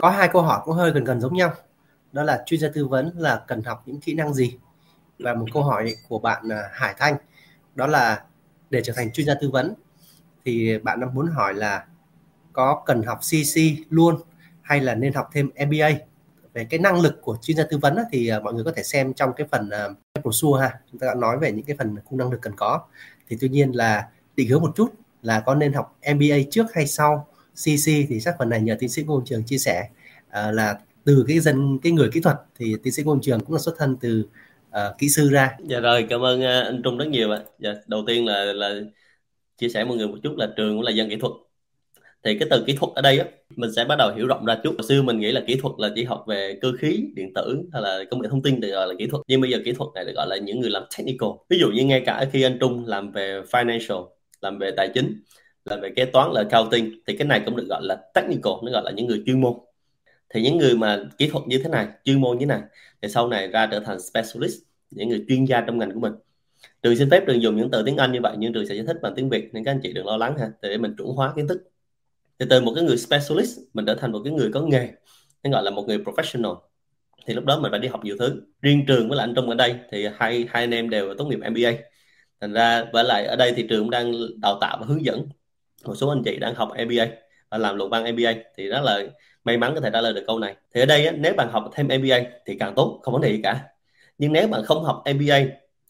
có hai câu hỏi cũng hơi gần gần giống nhau. Đó là chuyên gia tư vấn là cần học những kỹ năng gì? Và một câu hỏi của bạn à, Hải Thanh. Đó là để trở thành chuyên gia tư vấn thì bạn đang muốn hỏi là có cần học CC luôn hay là nên học thêm MBA về cái năng lực của chuyên gia tư vấn thì à, mọi người có thể xem trong cái phần à, của brochure ha. Chúng ta đã nói về những cái phần khung năng lực cần có. Thì tuy nhiên là định hướng một chút là có nên học MBA trước hay sau? CC thì chắc phần này nhờ tiến sĩ Ngô Trường chia sẻ. Uh, là từ cái dân cái người kỹ thuật thì tiến sĩ Ngô Trường cũng là xuất thân từ uh, kỹ sư ra. Dạ rồi cảm ơn ờ, anh Trung rất nhiều ạ. Dạ, đầu tiên là là chia sẻ mọi người một chút là trường cũng là dân kỹ thuật. Thì cái từ kỹ thuật ở đây á mình sẽ bắt đầu hiểu rộng ra chút. Hồi xưa mình nghĩ là kỹ thuật là chỉ học về cơ khí điện tử hay là công nghệ thông tin được gọi là kỹ thuật. Nhưng bây giờ kỹ thuật này được gọi là những người làm technical. Ví dụ như ngay cả khi anh Trung làm về financial làm về tài chính là về kế toán, là accounting, thì cái này cũng được gọi là technical, nó gọi là những người chuyên môn. Thì những người mà kỹ thuật như thế này, chuyên môn như thế này, thì sau này ra trở thành specialist, những người chuyên gia trong ngành của mình. Trường xin phép trường dùng những từ tiếng Anh như vậy, nhưng trường sẽ giải thích bằng tiếng Việt, nên các anh chị đừng lo lắng ha để mình chuẩn hóa kiến thức. Thì từ một cái người specialist, mình trở thành một cái người có nghề, nó gọi là một người professional. Thì lúc đó mình phải đi học nhiều thứ. Riêng trường với lại anh Trung ở đây, thì hai hai anh em đều tốt nghiệp MBA thành ra với lại ở đây thì trường cũng đang đào tạo và hướng dẫn một số anh chị đang học MBA và làm luận văn MBA thì rất là may mắn có thể trả lời được câu này. Thì ở đây nếu bạn học thêm MBA thì càng tốt, không vấn đề gì cả. Nhưng nếu bạn không học MBA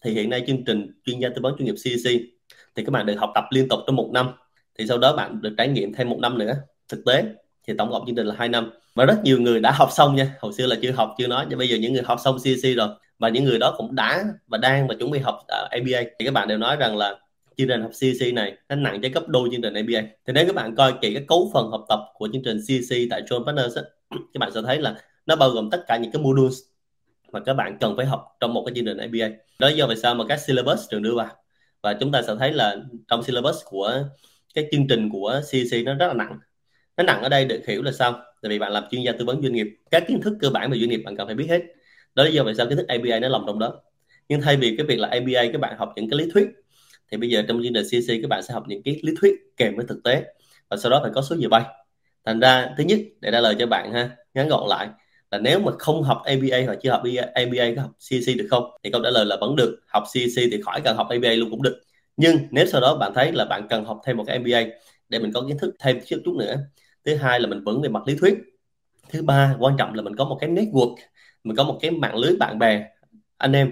thì hiện nay chương trình chuyên gia tư vấn chuyên nghiệp CEC thì các bạn được học tập liên tục trong một năm. Thì sau đó bạn được trải nghiệm thêm một năm nữa. Thực tế thì tổng cộng chương trình là hai năm. Và rất nhiều người đã học xong nha. Hồi xưa là chưa học, chưa nói. Nhưng bây giờ những người học xong CC rồi. Và những người đó cũng đã và đang và chuẩn bị học à, MBA thì các bạn đều nói rằng là chương trình học CC này nó nặng trái gấp đôi chương trình ABA thì nếu các bạn coi kỹ cái cấu phần học tập của chương trình CC tại John Partners ấy, các bạn sẽ thấy là nó bao gồm tất cả những cái modules mà các bạn cần phải học trong một cái chương trình ABA đó do vì sao mà các syllabus trường đưa vào. Và chúng ta sẽ thấy là trong syllabus của cái chương trình của CC nó rất là nặng. Nó nặng ở đây được hiểu là sao? Tại vì bạn làm chuyên gia tư vấn doanh nghiệp. Các kiến thức cơ bản về doanh nghiệp bạn cần phải biết hết. Đó là do vì sao kiến thức ABA nó lòng trong đó. Nhưng thay vì cái việc là ABA các bạn học những cái lý thuyết thì bây giờ trong chương trình CC các bạn sẽ học những cái lý thuyết kèm với thực tế và sau đó phải có số giờ bay. Thành ra, thứ nhất, để trả lời cho bạn ha, ngắn gọn lại, là nếu mà không học ABA hoặc chưa học ABA có học CC được không? Thì câu trả lời là vẫn được, học CC thì khỏi cần học ABA luôn cũng được. Nhưng nếu sau đó bạn thấy là bạn cần học thêm một cái MBA để mình có kiến thức thêm chút chút nữa. Thứ hai là mình vững về mặt lý thuyết. Thứ ba, quan trọng là mình có một cái network, mình có một cái mạng lưới bạn bè, anh em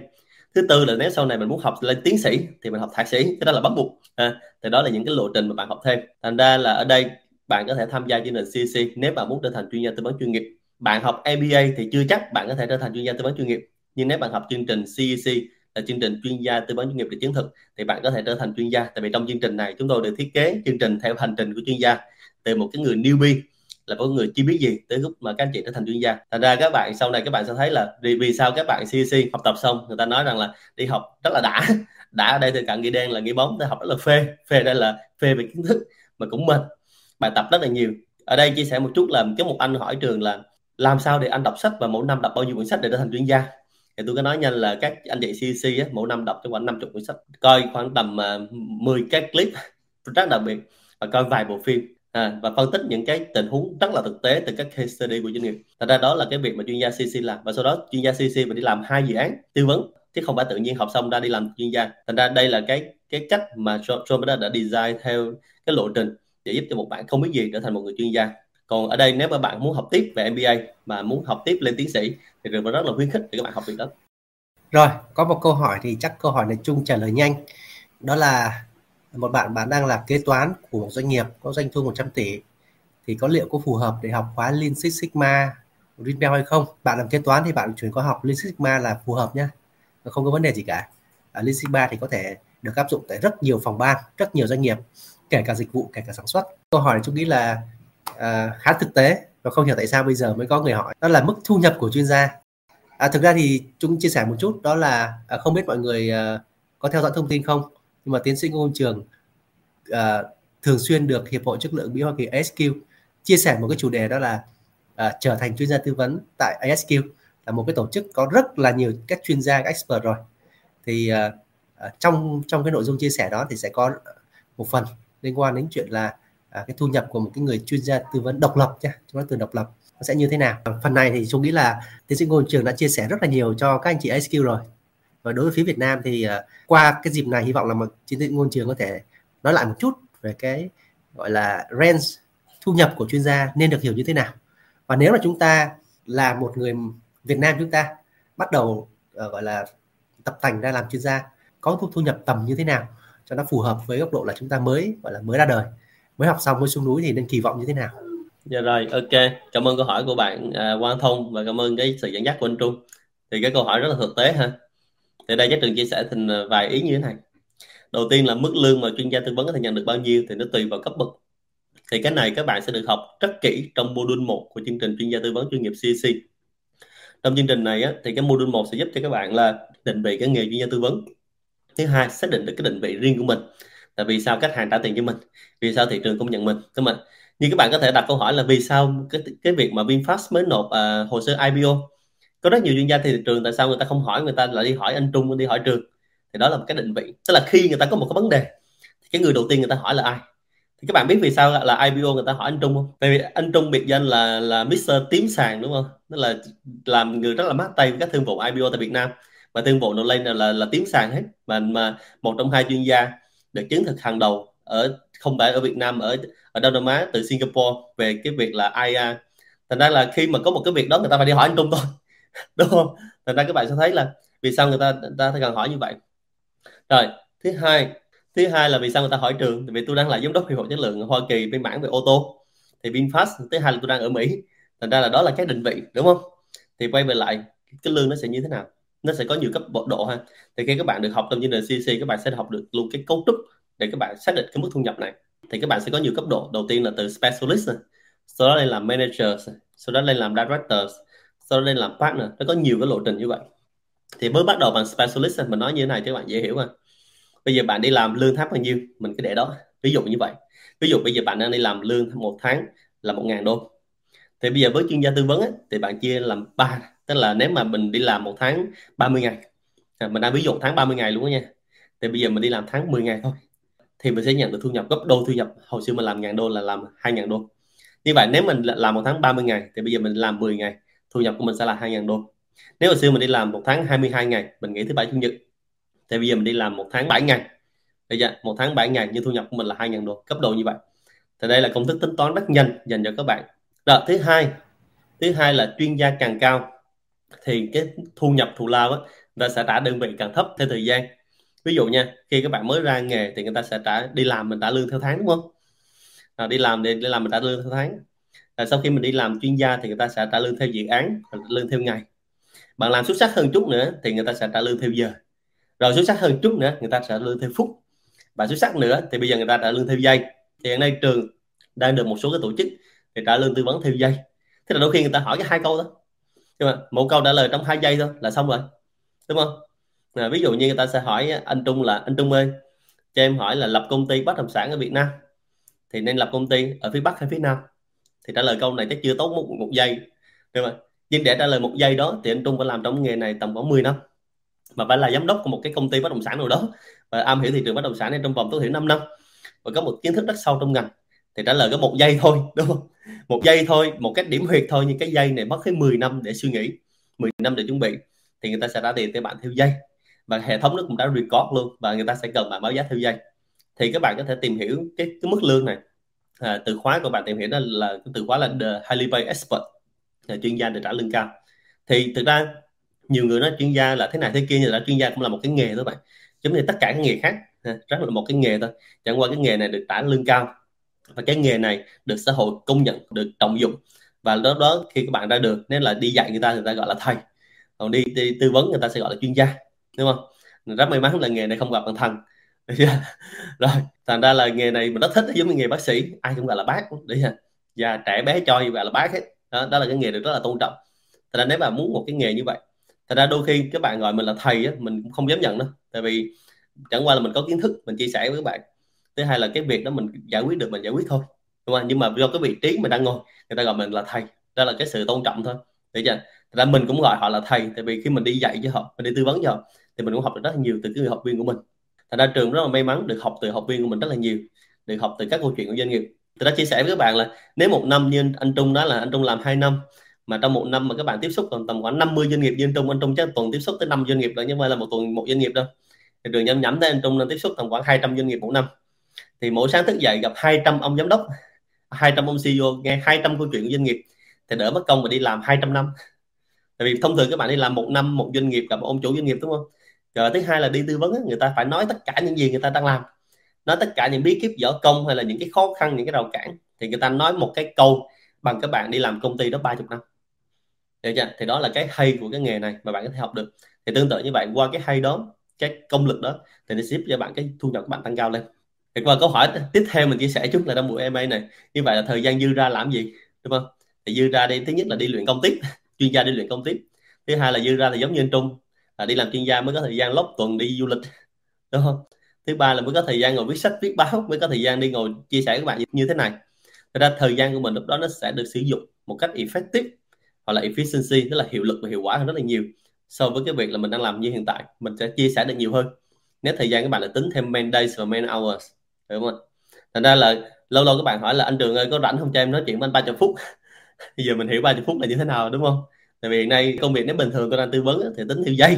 thứ tư là nếu sau này mình muốn học lên tiến sĩ thì mình học thạc sĩ cái đó là bắt buộc. À, thì đó là những cái lộ trình mà bạn học thêm. Thành ra là ở đây bạn có thể tham gia chương trình CC nếu bạn muốn trở thành chuyên gia tư vấn chuyên nghiệp. Bạn học MBA thì chưa chắc bạn có thể trở thành chuyên gia tư vấn chuyên nghiệp. Nhưng nếu bạn học chương trình CEC là chương trình chuyên gia tư vấn chuyên nghiệp để chứng thực thì bạn có thể trở thành chuyên gia. Tại vì trong chương trình này chúng tôi được thiết kế chương trình theo hành trình của chuyên gia từ một cái người newbie là có người chưa biết gì tới lúc mà các anh chị trở thành chuyên gia. Thành ra các bạn sau này các bạn sẽ thấy là vì, vì sao các bạn CC học tập xong người ta nói rằng là đi học rất là đã đã ở đây thì cận ghi đen là ghi bóng ta học rất là phê phê đây là phê về kiến thức mà cũng mệt. Bài tập rất là nhiều. Ở đây chia sẻ một chút là có một anh hỏi trường là làm sao để anh đọc sách và mỗi năm đọc bao nhiêu quyển sách để trở thành chuyên gia? Thì tôi có nói nhanh là các anh chị CC á, mỗi năm đọc trong khoảng 50 quyển sách coi khoảng tầm à, uh, 10 cái clip rất đặc biệt và coi vài bộ phim à, và phân tích những cái tình huống rất là thực tế từ các case study của doanh nghiệp. Thật ra đó là cái việc mà chuyên gia CC làm và sau đó chuyên gia CC mà đi làm hai dự án tư vấn chứ không phải tự nhiên học xong ra đi làm chuyên gia. Thành ra đây là cái cái cách mà John đã, đã design theo cái lộ trình để giúp cho một bạn không biết gì trở thành một người chuyên gia. Còn ở đây nếu mà bạn muốn học tiếp về MBA mà muốn học tiếp lên tiến sĩ thì trường rất là khuyến khích để các bạn học việc đó. Rồi có một câu hỏi thì chắc câu hỏi này chung trả lời nhanh. Đó là một bạn bạn đang là kế toán của một doanh nghiệp có doanh thu 100 tỷ. Thì có liệu có phù hợp để học khóa Lean Six Sigma Green hay không? Bạn làm kế toán thì bạn chuyển có học Lean Six Sigma là phù hợp nhá. Không có vấn đề gì cả. À, Lean Sigma thì có thể được áp dụng tại rất nhiều phòng ban rất nhiều doanh nghiệp kể cả dịch vụ kể cả sản xuất. Câu hỏi này tôi nghĩ là uh, khá thực tế và không hiểu tại sao bây giờ mới có người hỏi. Đó là mức thu nhập của chuyên gia. À, thực ra thì chúng chia sẻ một chút đó là à, không biết mọi người à, có theo dõi thông tin không? Nhưng mà tiến sĩ ngô trường uh, thường xuyên được hiệp hội chất lượng mỹ hoa kỳ ASQ chia sẻ một cái chủ đề đó là uh, trở thành chuyên gia tư vấn tại ASQ là một cái tổ chức có rất là nhiều các chuyên gia các expert rồi. Thì uh, trong trong cái nội dung chia sẻ đó thì sẽ có một phần liên quan đến chuyện là à, cái thu nhập của một cái người chuyên gia tư vấn độc lập nhé chúng ta từ độc lập nó sẽ như thế nào. Phần này thì tôi nghĩ là tiến sĩ ngôn trường đã chia sẻ rất là nhiều cho các anh chị SQ rồi và đối với phía Việt Nam thì uh, qua cái dịp này hy vọng là một chiến dịch ngôn trường có thể nói lại một chút về cái gọi là range thu nhập của chuyên gia nên được hiểu như thế nào và nếu mà chúng ta là một người Việt Nam chúng ta bắt đầu uh, gọi là tập tành ra làm chuyên gia có thu, thu nhập tầm như thế nào cho nó phù hợp với góc độ là chúng ta mới gọi là mới ra đời mới học xong mới xuống núi thì nên kỳ vọng như thế nào Dạ rồi, ok. Cảm ơn câu hỏi của bạn uh, Quang Thông và cảm ơn cái sự dẫn dắt của anh Trung. Thì cái câu hỏi rất là thực tế ha. Thì đây chắc trường chia sẻ thành ờ, vài ý như thế này. Đầu tiên là mức lương mà chuyên gia tư vấn có thể nhận được bao nhiêu thì nó tùy vào cấp bậc. Thì cái này các bạn sẽ được học rất kỹ trong module 1 của chương trình chuyên gia tư vấn chuyên nghiệp CC. Trong chương trình này á, thì cái module 1 sẽ giúp cho các bạn là định vị cái nghề chuyên gia tư vấn. Thứ hai, xác định được cái định vị riêng của mình. Tại vì sao khách hàng trả tiền cho mình, vì sao thị trường công nhận mình, các bạn như các bạn có thể đặt câu hỏi là vì sao cái cái việc mà VinFast mới nộp uh, hồ sơ IPO có rất nhiều chuyên gia thị trường tại sao người ta không hỏi người ta lại đi hỏi anh Trung đi hỏi trường thì đó là một cái định vị tức là khi người ta có một cái vấn đề thì cái người đầu tiên người ta hỏi là ai thì các bạn biết vì sao là IPO người ta hỏi anh Trung không? Tại vì anh Trung biệt danh là là Mr. Tím sàn đúng không? Tức là làm người rất là mát tay với các thương vụ IPO tại Việt Nam và thương vụ đầu lên là, là là tím sàn hết mà mà một trong hai chuyên gia được chứng thực hàng đầu ở không phải ở Việt Nam ở ở Đông Nam Á từ Singapore về cái việc là IA thành ra là khi mà có một cái việc đó người ta phải đi hỏi anh Trung thôi đúng không? Thành ra các bạn sẽ thấy là vì sao người ta người ta cần hỏi như vậy. Rồi, thứ hai thứ hai là vì sao người ta hỏi trường? Vì tôi đang là giám đốc hiệp hội chất lượng ở Hoa Kỳ bên mảng về ô tô. Thì VinFast, thứ hai là tôi đang ở Mỹ. Thành ra là đó là cái định vị, đúng không? Thì quay về lại, cái lương nó sẽ như thế nào? Nó sẽ có nhiều cấp bộ độ ha. Thì khi các bạn được học trong chương trình CC các bạn sẽ học được luôn cái cấu trúc để các bạn xác định cái mức thu nhập này. Thì các bạn sẽ có nhiều cấp độ. Đầu tiên là từ specialist sau đó lên làm manager sau đó lên làm director sau đó lên làm partner. Nó có nhiều cái lộ trình như vậy. Thì mới bắt đầu bằng specialist mình nói như thế này cho các bạn dễ hiểu mà bây giờ bạn đi làm lương tháng bao nhiêu? Mình cứ để đó. Ví dụ như vậy. Ví dụ bây giờ bạn đang đi làm lương một tháng là một ngàn đô. Thì bây giờ với chuyên gia tư vấn ấy, thì bạn chia làm ba. Tức là nếu mà mình đi làm một tháng 30 ngày. À, mình đang ví dụ tháng 30 ngày luôn đó nha. Thì bây giờ mình đi làm tháng 10 ngày thôi. Thì mình sẽ nhận được thu nhập gấp đôi thu nhập. Hồi xưa mình làm ngàn đô là làm hai ngàn đô. Như vậy nếu mình làm một tháng 30 ngày thì bây giờ mình làm 10 ngày thu nhập của mình sẽ là hai ngàn đô. Nếu hồi xưa mình đi làm một tháng 22 ngày mình nghỉ thứ bảy chủ nhật. Thì bây giờ mình đi làm một tháng 7 ngày. Bây giờ một tháng 7 ngày nhưng thu nhập của mình là hai ngàn đô cấp độ như vậy. Thì đây là công thức tính toán rất nhanh dành cho các bạn. Đó thứ hai thứ hai là chuyên gia càng cao. Thì cái thu nhập thù lao á ta sẽ trả đơn vị càng thấp theo thời gian. Ví dụ nha khi các bạn mới ra nghề thì người ta sẽ trả đi làm mình trả lương theo tháng đúng không? À, đi làm thì đi làm mình trả lương theo tháng à, sau khi mình đi làm chuyên gia thì người ta sẽ trả lương theo dự án lương theo ngày. Bạn làm xuất sắc hơn chút nữa thì người ta sẽ trả lương theo giờ. Rồi xuất sắc hơn chút nữa người ta sẽ trả lương theo phút. Và xuất sắc nữa thì bây giờ người ta trả lương theo giây. Thì hiện nay trường đang được một số cái tổ chức thì trả lương tư vấn theo giây. Thế là đôi khi người ta hỏi cái hai câu đó. Nhưng mà một câu trả lời trong hai giây thôi là xong rồi. Đúng không? À, ví dụ như người ta sẽ hỏi anh Trung là anh Trung ơi cho em hỏi là lập công ty bất động sản ở Việt Nam thì nên lập công ty ở phía Bắc hay phía Nam? Thì trả lời câu này chắc chưa tốt một, một giây. Đúng không nhưng để trả lời một giây đó thì anh Trung phải làm trong nghề này tầm khoảng 10 năm. Mà phải là giám đốc của một cái công ty bất động sản nào đó. Và am hiểu thị trường bất động sản này trong vòng tối thiểu 5 năm. Và có một kiến thức rất sâu trong ngành. Thì trả lời có một giây thôi đúng không? Một giây thôi một cái điểm huyệt thôi nhưng cái giây này mất cái 10 năm để suy nghĩ 10 năm để chuẩn bị thì người ta sẽ trả tiền cho bạn theo giây. Và hệ thống nó cũng đã record luôn và người ta sẽ cần bạn báo giá theo giây. Thì các bạn có thể tìm hiểu cái, cái mức lương này à, từ khóa của bạn tìm hiểu đó là cái từ khóa là the highly paid expert là chuyên gia được trả lương cao. Thì thực ra nhiều người nói chuyên gia là thế này thế kia nhưng là chuyên gia cũng là một cái nghề thôi bạn. Giống như tất cả các nghề khác rất là một cái nghề thôi. Chẳng qua cái nghề này được trả lương cao và cái nghề này được xã hội công nhận được trọng dụng. Và đó đó khi các bạn ra được nếu là đi dạy người ta người ta gọi là thầy. Còn đi, đi tư vấn người ta sẽ gọi là chuyên gia đúng không? Rất may mắn là nghề này không gặp bằng thần Dạ. rồi thành ra là nghề này mình rất thích giống như nghề bác sĩ ai cũng gọi là bác đấy ha và trẻ bé cho như vậy là bác hết. Đó, đó là cái nghề được rất là tôn trọng. Thành ra nếu mà muốn một cái nghề như vậy thành ra đôi khi các bạn gọi mình là thầy á, mình cũng không dám nhận đâu. Tại vì chẳng qua là mình có kiến thức mình chia sẻ với các bạn. Thứ hai là cái việc đó mình giải quyết được mình giải quyết thôi. Đúng không? Nhưng mà do cái vị trí mình đang ngồi người ta gọi mình là thầy. Đó là cái sự tôn trọng thôi. Để chưa? Ra mình cũng gọi họ là thầy tại vì khi mình đi dạy cho họ mình đi tư vấn cho họ thì mình cũng học được rất nhiều từ cái người học viên của mình thành ra trường rất là may mắn được học từ học viên của mình rất là nhiều, được học từ các câu chuyện của doanh nghiệp. Tôi đã chia sẻ với các bạn là nếu một năm như anh Trung đó là anh Trung làm 2 năm, mà trong một năm mà các bạn tiếp xúc còn tầm khoảng 50 doanh nghiệp như anh Trung anh Trung chắc tuần tiếp xúc tới 5 doanh nghiệp rồi nhưng mà là một tuần một doanh nghiệp đâu. Thì trường nhắm nhắm tới anh Trung nên tiếp xúc tầm khoảng 200 doanh nghiệp một năm. Thì mỗi sáng thức dậy gặp 200 ông giám đốc 200 ông CEO nghe 200 câu chuyện của doanh nghiệp thì đỡ mất công mà đi làm 200 năm. Tại vì thông thường các bạn đi làm một năm một doanh nghiệp gặp ông chủ doanh nghiệp, đúng không? Rồi thứ hai là đi tư vấn người ta phải nói tất cả những gì người ta đang làm. Nói tất cả những bí kíp, võ công hay là những cái khó khăn, những cái rào cản thì người ta nói một cái câu bằng các bạn đi làm công ty đó 30 năm. Được chưa? thì đó là cái hay của cái nghề này mà bạn có thể học được. Thì tương tự như vậy, qua cái hay đó, cái công lực đó, thì nó giúp cho bạn cái thu nhập của bạn tăng cao lên. Thì qua câu hỏi tiếp theo mình chia sẻ chút là trong buổi MA này, như vậy là thời gian dư ra làm gì, đúng không? Thì dư ra đi, thứ nhất là đi luyện công tiếp, chuyên gia đi luyện công tiếp. Thứ hai là dư ra thì giống như anh Trung à, đi làm chuyên gia mới có thời gian lót tuần đi du lịch đúng không? Thứ ba là mới có thời gian ngồi viết sách viết báo mới có thời gian đi ngồi chia sẻ với các bạn như thế này. Thật ra thời gian của mình lúc đó nó sẽ được sử dụng một cách effective hoặc là efficiency tức là hiệu lực và hiệu quả hơn rất là nhiều so với cái việc là mình đang làm như hiện tại. Mình sẽ chia sẻ được nhiều hơn. Nếu thời gian các bạn là tính thêm man days và man hours đúng không thành ra là lâu lâu các bạn hỏi là anh trường ơi có rảnh không cho em nói chuyện với anh ba chục phút? Bây giờ mình hiểu ba chục phút là như thế nào đúng không? Tại vì hiện nay công việc nếu bình thường tôi đang tư vấn thì tính theo giây.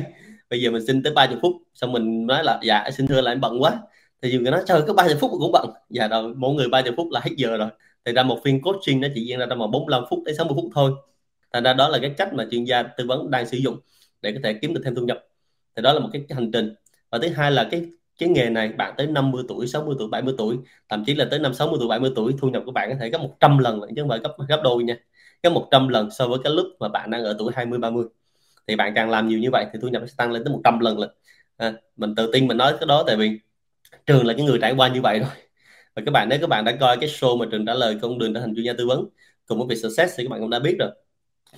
Bây giờ mình xin tới ba chục phút, xong mình nói là dạ xin thưa là em bận quá. Thì dừng nói, trời, có ba chục phút cũng bận. Dạ rồi mỗi người ba chục phút là hết giờ rồi. Thì ra một phiên coaching nó chỉ diễn ra trong vòng 45 phút đến 60 phút thôi. Thành ra đó là cái cách mà chuyên gia tư vấn đang sử dụng để có thể kiếm được thêm thu nhập. Thì đó là một cái hành trình. Và thứ hai là cái cái nghề này, bạn tới 50 tuổi 60 tuổi 70 tuổi, thậm chí là tới năm 60 tuổi 70 tuổi, thu nhập của bạn có thể gấp 100 lần, chứ không phải gấp gấp đôi nha gấp 100 lần so với cái lúc mà bạn đang ở tuổi 20 30 thì bạn càng làm nhiều như vậy thì thu nhập sẽ tăng lên tới 100 lần lần. À, mình tự tin mình nói cái đó tại vì trường là cái người trải qua như vậy rồi. Và các bạn nếu các bạn đã coi cái show mà trường trả lời con đường trở thành chuyên gia tư vấn cùng với việc success thì các bạn cũng đã biết rồi.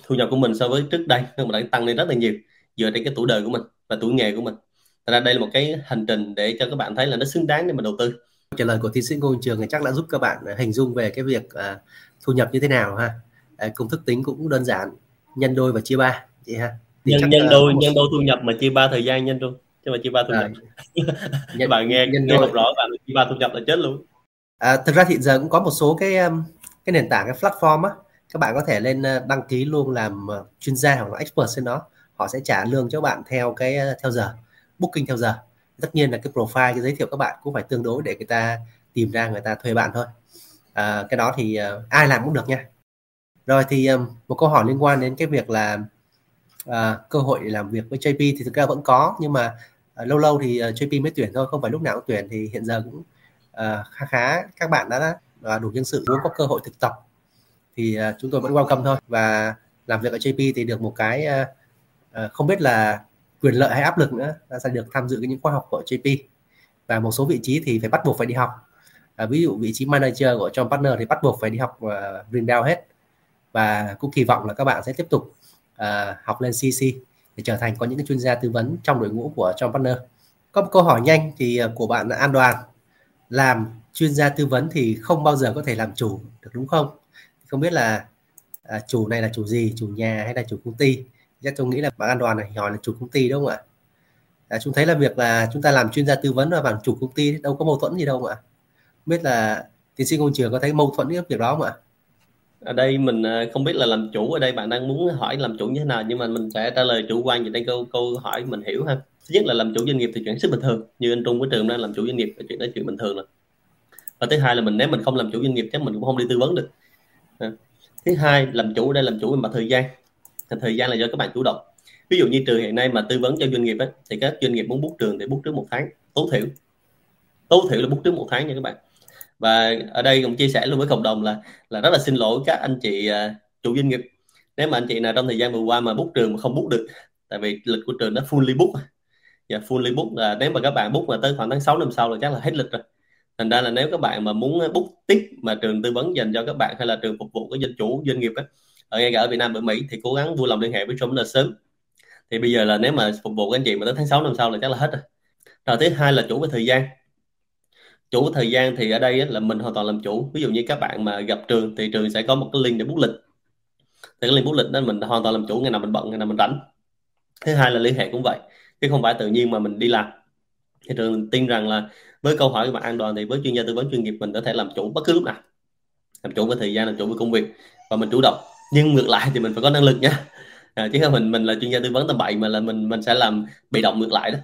Thu nhập của mình so với trước đây nó đã tăng lên rất là nhiều dựa trên cái tuổi đời của mình và tuổi nghề của mình. Thật ra đây là một cái hành trình để cho các bạn thấy là nó xứng đáng để mà đầu tư. Trả lời của tiến sĩ Ngô Trường thì chắc đã giúp các bạn hình dung về cái việc uh, thu nhập như thế nào ha? Uh, công thức tính cũng đơn giản nhân đôi và chia ba chị ha. Thì nhân nhân đôi một... nhân đôi thu nhập mà chia ba thời gian nhân luôn chứ mà chia ba thu nhập. Nhân, bạn nghe nhân nghe đôi. học rõ bạn chia ba thu nhập là chết luôn. À, thực ra hiện giờ cũng có một số cái um, cái nền tảng cái platform á các bạn có thể lên uh, đăng ký luôn làm uh, chuyên gia hoặc là expert trên đó. Họ sẽ trả lương cho bạn theo cái theo giờ booking theo giờ. Tất nhiên là cái profile cái giới thiệu các bạn cũng phải tương đối để người ta tìm ra người ta thuê bạn thôi. À, cái đó thì ai làm cũng được nha rồi thì um, một câu hỏi liên quan đến cái việc là uh, cơ hội để làm việc với JP thì thực ra vẫn có nhưng mà uh, lâu lâu thì JP mới tuyển thôi không phải lúc nào cũng tuyển thì hiện giờ cũng uh, khá khá các bạn đã, đã đủ nhân sự muốn có cơ hội thực tập thì uh, chúng tôi vẫn welcome thôi. Và làm việc ở JP thì được một cái uh, uh, không biết là quyền lợi hay áp lực nữa là sẽ được tham dự những khóa học của JP và một số vị trí thì phải bắt buộc phải đi học. À, ví dụ vị trí manager của trong partner thì bắt buộc phải đi học uh, Rindao hết và cũng kỳ vọng là các bạn sẽ tiếp tục uh, học lên CC để trở thành có những cái chuyên gia tư vấn trong đội ngũ của trong partner. Có một câu hỏi nhanh thì ờ, của bạn An Đoàn làm chuyên gia tư vấn thì không bao giờ có thể làm chủ được đúng không? Không biết là uh, chủ này là chủ gì chủ nhà hay là chủ công ty? Chắc tôi nghĩ là bạn an Đoàn này hỏi là chủ công ty đúng không ạ? À, chúng thấy là việc là chúng ta làm chuyên gia tư vấn và bằng chủ công ty đâu có mâu thuẫn gì đâu không ạ? Không biết là tiến sĩ công trường có thấy mâu thuẫn với việc đó không ạ? Ở đây mình à, không biết là làm chủ ở đây bạn đang muốn hỏi làm chủ như thế nào nhưng mà mình sẽ trả lời chủ quan về đây câu câu hỏi mình hiểu ha. Thứ nhất là làm chủ doanh nghiệp thì chuyện rất bình thường như anh Trung với trường đang làm chủ doanh nghiệp thì chuyện đó chuyện bình thường rồi. Và thứ hai là mình nếu mình không làm chủ doanh nghiệp chắc mình cũng không đi tư vấn được. À, thứ hai làm chủ ở đây làm chủ về mặt thời gian. Thời gian là do các bạn chủ động. Ví dụ như trường hiện nay mà tư vấn cho doanh nghiệp ấy, thì các doanh nghiệp muốn bút trường thì bút trước một tháng tối thiểu. Tối thiểu là bút trước một tháng nha các bạn và ở đây cũng chia sẻ luôn với cộng đồng là là rất là xin lỗi các anh chị uh, chủ doanh nghiệp. Nếu mà anh chị nào trong thời gian vừa qua mà bút trường mà không bút được tại vì lịch của trường nó fully book và yeah, dạ, fully book là nếu mà các bạn book mà tới khoảng tháng 6 năm sau là chắc là hết lịch rồi. Thành ra là nếu các bạn mà muốn book tiếp mà trường tư vấn dành cho các bạn hay là trường phục vụ các doanh chủ doanh nghiệp á ở ngay cả ở Việt Nam ở Mỹ thì cố gắng vui lòng liên hệ với chúng là sớm. Thì bây giờ là nếu mà phục vụ các anh chị mà tới tháng 6 năm sau là chắc là hết rồi. Rồi thứ hai là chủ về thời gian chủ thời gian thì ở đây là mình hoàn toàn làm chủ. Ví dụ như các bạn mà gặp trường thì trường sẽ có một cái link để bút lịch. Thì cái link bút lịch đó mình hoàn toàn làm chủ ngày nào mình bận ngày nào mình rảnh. Thứ hai là liên hệ cũng vậy chứ không phải tự nhiên mà mình đi làm. Thì trường tin rằng là với câu hỏi của bạn an toàn thì với chuyên gia tư vấn chuyên nghiệp mình có thể làm chủ bất cứ lúc nào. Làm chủ về thời gian làm chủ về công việc và mình chủ động. Nhưng ngược lại thì mình phải có năng lực nha. À, chứ không mình mình là chuyên gia tư vấn tầm bậy mà là mình mình sẽ làm bị động ngược lại đó.